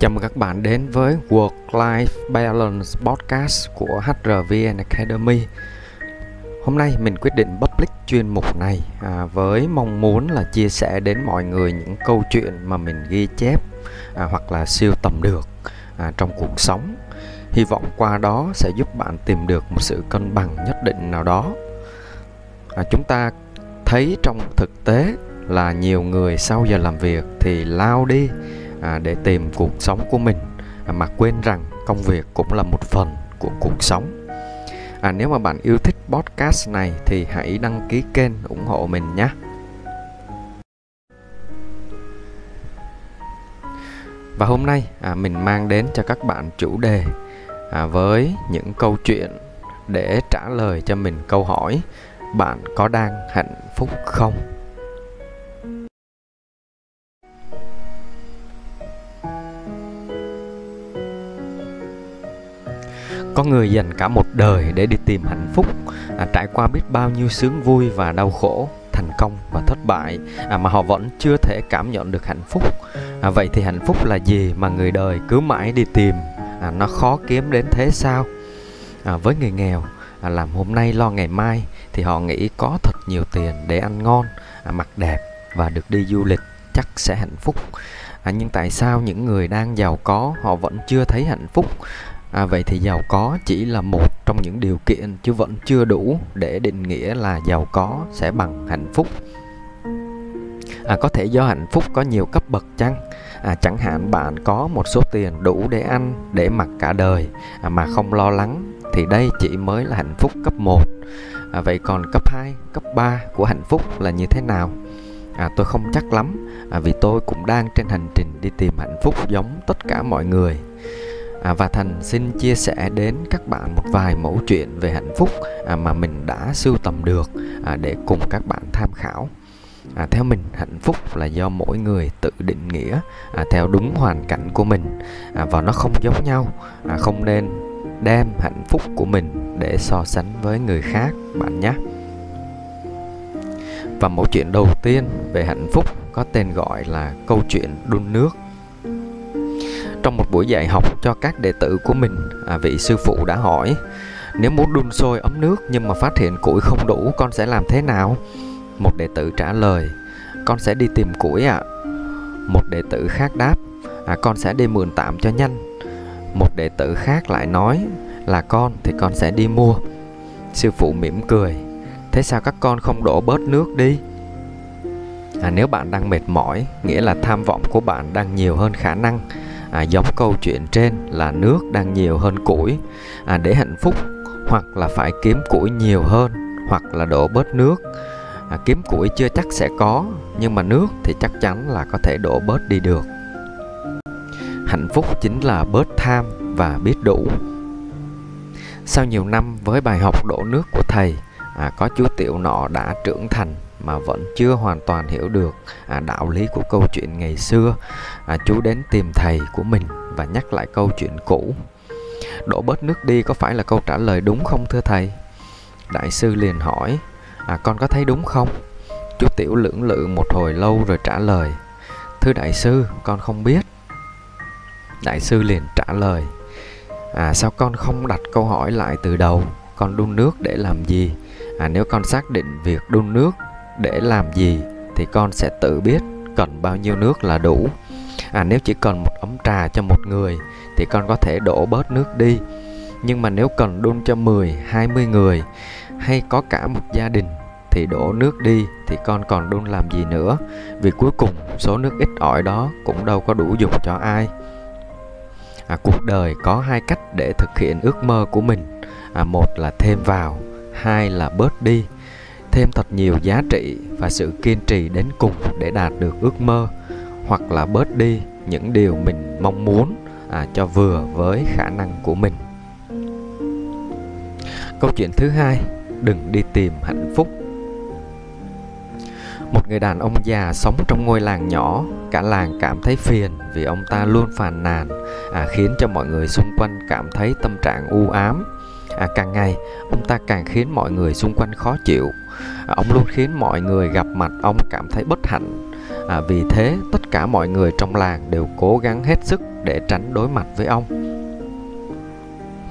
Chào mừng các bạn đến với Work-Life Balance Podcast của HRVN Academy. Hôm nay mình quyết định public chuyên mục này à, với mong muốn là chia sẻ đến mọi người những câu chuyện mà mình ghi chép à, hoặc là siêu tầm được à, trong cuộc sống. Hy vọng qua đó sẽ giúp bạn tìm được một sự cân bằng nhất định nào đó. À, Chúng ta thấy trong thực tế là nhiều người sau giờ làm việc thì lao đi à, để tìm cuộc sống của mình. À, mà quên rằng công việc cũng là một phần của cuộc sống. À, nếu mà bạn yêu thích podcast này thì hãy đăng ký kênh ủng hộ mình nhé. Và hôm nay à, mình mang đến cho các bạn chủ đề à, với những câu chuyện để trả lời cho mình câu hỏi bạn có đang hạnh phúc không? Có người dành cả một đời để đi tìm hạnh phúc à, trải qua biết bao nhiêu sướng vui và đau khổ thành công và thất bại à, mà họ vẫn chưa thể cảm nhận được hạnh phúc. À, vậy thì hạnh phúc là gì mà người đời cứ mãi đi tìm? À, nó khó kiếm đến thế sao? À, với người nghèo à, làm hôm nay lo ngày mai thì họ nghĩ có thật nhiều tiền để ăn ngon à, mặc đẹp và được đi du lịch chắc sẽ hạnh phúc. À, nhưng tại sao những người đang giàu có họ vẫn chưa thấy hạnh phúc? À, vậy thì giàu có chỉ là một trong những điều kiện chứ vẫn chưa đủ để định nghĩa là giàu có sẽ bằng hạnh phúc. À, có thể do hạnh phúc có nhiều cấp bậc chăng? À, chẳng hạn bạn có một số tiền đủ để ăn, để mặc cả đời à, mà không lo lắng thì đây chỉ mới là hạnh phúc cấp 1. À, vậy còn cấp 2, cấp 3 của hạnh phúc là như thế nào? À, tôi không chắc lắm à, vì tôi cũng đang trên hành trình đi tìm hạnh phúc giống tất cả mọi người à, và thành xin chia sẻ đến các bạn một vài mẫu chuyện về hạnh phúc à, mà mình đã sưu tầm được à, để cùng các bạn tham khảo. À, theo mình hạnh phúc là do mỗi người tự định nghĩa à, theo đúng hoàn cảnh của mình à, và nó không giống nhau à, không nên đem hạnh phúc của mình để so sánh với người khác bạn nhé. Và mẫu chuyện đầu tiên về hạnh phúc có tên gọi là câu chuyện đun nước trong một buổi dạy học cho các đệ tử của mình à, vị sư phụ đã hỏi nếu muốn đun sôi ấm nước nhưng mà phát hiện củi không đủ con sẽ làm thế nào? Một đệ tử trả lời con sẽ đi tìm củi ạ. À. một đệ tử khác đáp à, con sẽ đi mượn tạm cho nhanh. Một đệ tử khác lại nói là con thì con sẽ đi mua. Sư phụ mỉm cười thế sao các con không đổ bớt nước đi? À, nếu bạn đang mệt mỏi nghĩa là tham vọng của bạn đang nhiều hơn khả năng à, giống câu chuyện trên là nước đang nhiều hơn củi. À, để hạnh phúc hoặc là phải kiếm củi nhiều hơn hoặc là đổ bớt nước. À, kiếm củi chưa chắc sẽ có nhưng mà nước thì chắc chắn là có thể đổ bớt đi được. Hạnh phúc chính là bớt tham và biết đủ. Sau nhiều năm với bài học đổ nước của thầy à, có chú tiểu nọ đã trưởng thành mà vẫn chưa hoàn toàn hiểu được à, đạo lý của câu chuyện ngày xưa. À, chú đến tìm thầy của mình và nhắc lại câu chuyện cũ. Đổ bớt nước đi có phải là câu trả lời đúng không thưa thầy? Đại sư liền hỏi. À con có thấy đúng không? Chú tiểu lưỡng lự một hồi lâu rồi trả lời. Thưa đại sư con không biết. Đại sư liền trả lời. À sao con không đặt câu hỏi lại từ đầu? Con đun nước để làm gì? À nếu con xác định việc đun nước để làm gì thì con sẽ tự biết cần bao nhiêu nước là đủ. À nếu chỉ cần một ấm trà cho một người thì con có thể đổ bớt nước đi. Nhưng mà nếu cần đun cho 10, 20 người hay có cả một gia đình thì đổ nước đi thì con còn đun làm gì nữa? Vì cuối cùng số nước ít ỏi đó cũng đâu có đủ dùng cho ai. À, cuộc đời có hai cách để thực hiện ước mơ của mình. À, một là thêm vào hai là bớt đi thêm thật nhiều giá trị và sự kiên trì đến cùng để đạt được ước mơ hoặc là bớt đi những điều mình mong muốn à, cho vừa với khả năng của mình. Câu chuyện thứ hai đừng đi tìm hạnh phúc. Một người đàn ông già sống trong ngôi làng nhỏ cả làng cảm thấy phiền vì ông ta luôn phàn nàn à, khiến cho mọi người xung quanh cảm thấy tâm trạng u ám à, càng ngày ông ta càng khiến mọi người xung quanh khó chịu à, ông luôn khiến mọi người gặp mặt ông cảm thấy bất hạnh à, vì thế tất cả mọi người trong làng đều cố gắng hết sức để tránh đối mặt với ông.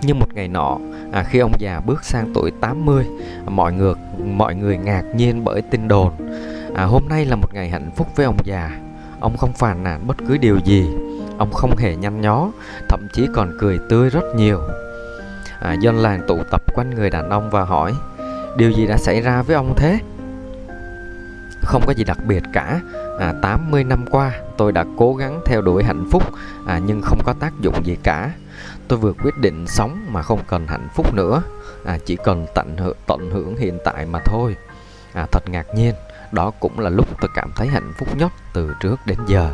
Nhưng một ngày nọ, à, khi ông già bước sang tuổi 80, mọi người mọi người ngạc nhiên bởi tin đồn. À, hôm nay là một ngày hạnh phúc với ông già. Ông không phàn nàn bất cứ điều gì. Ông không hề nhăn nhó, thậm chí còn cười tươi rất nhiều. À, dân làng tụ tập quanh người đàn ông và hỏi Điều gì đã xảy ra với ông thế? Không có gì đặc biệt cả. À, 80 năm qua tôi đã cố gắng theo đuổi hạnh phúc à, nhưng không có tác dụng gì cả. Tôi vừa quyết định sống mà không cần hạnh phúc nữa. À, chỉ cần tận hưởng, tận hưởng hiện tại mà thôi. À, thật ngạc nhiên đó cũng là lúc tôi cảm thấy hạnh phúc nhất từ trước đến giờ.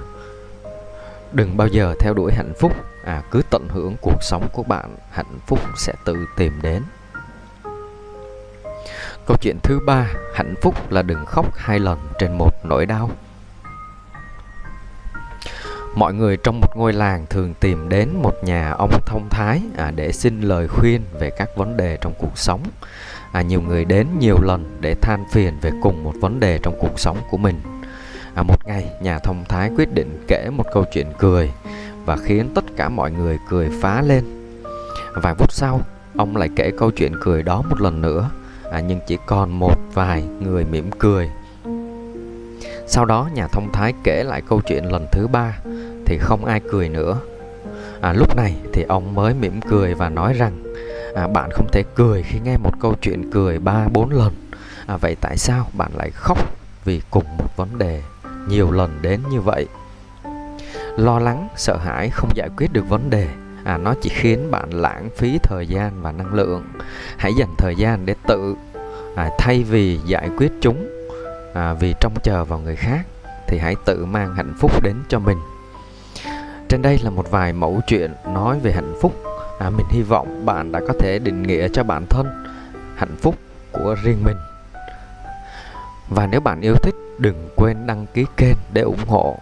Đừng bao giờ theo đuổi hạnh phúc à, cứ tận hưởng cuộc sống của bạn hạnh phúc sẽ tự tìm đến. Câu chuyện thứ ba hạnh phúc là đừng khóc hai lần trên một nỗi đau. Mọi người trong một ngôi làng thường tìm đến một nhà ông thông thái à, để xin lời khuyên về các vấn đề trong cuộc sống. À, nhiều người đến nhiều lần để than phiền về cùng một vấn đề trong cuộc sống của mình. À, một ngày nhà thông thái quyết định kể một câu chuyện cười và khiến tất cả mọi người cười phá lên. Vài phút sau ông lại kể câu chuyện cười đó một lần nữa. À, nhưng chỉ còn một vài người mỉm cười. Sau đó nhà thông thái kể lại câu chuyện lần thứ ba thì không ai cười nữa. À, lúc này thì ông mới mỉm cười và nói rằng à, bạn không thể cười khi nghe một câu chuyện cười ba bốn lần. À, vậy tại sao bạn lại khóc vì cùng một vấn đề nhiều lần đến như vậy? Lo lắng sợ hãi không giải quyết được vấn đề. À, nó chỉ khiến bạn lãng phí thời gian và năng lượng. Hãy dành thời gian để tự à, thay vì giải quyết chúng à, vì trông chờ vào người khác thì hãy tự mang hạnh phúc đến cho mình. Trên đây là một vài mẫu chuyện nói về hạnh phúc. À, mình hy vọng bạn đã có thể định nghĩa cho bản thân hạnh phúc của riêng mình. Và nếu bạn yêu thích đừng quên đăng ký kênh để ủng hộ.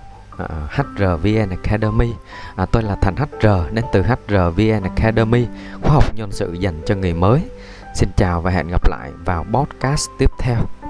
À, uh, HRVN Academy. À, tôi là Thành HR đến từ HRVN Academy khóa học nhân sự dành cho người mới. Xin chào và hẹn gặp lại vào podcast tiếp theo.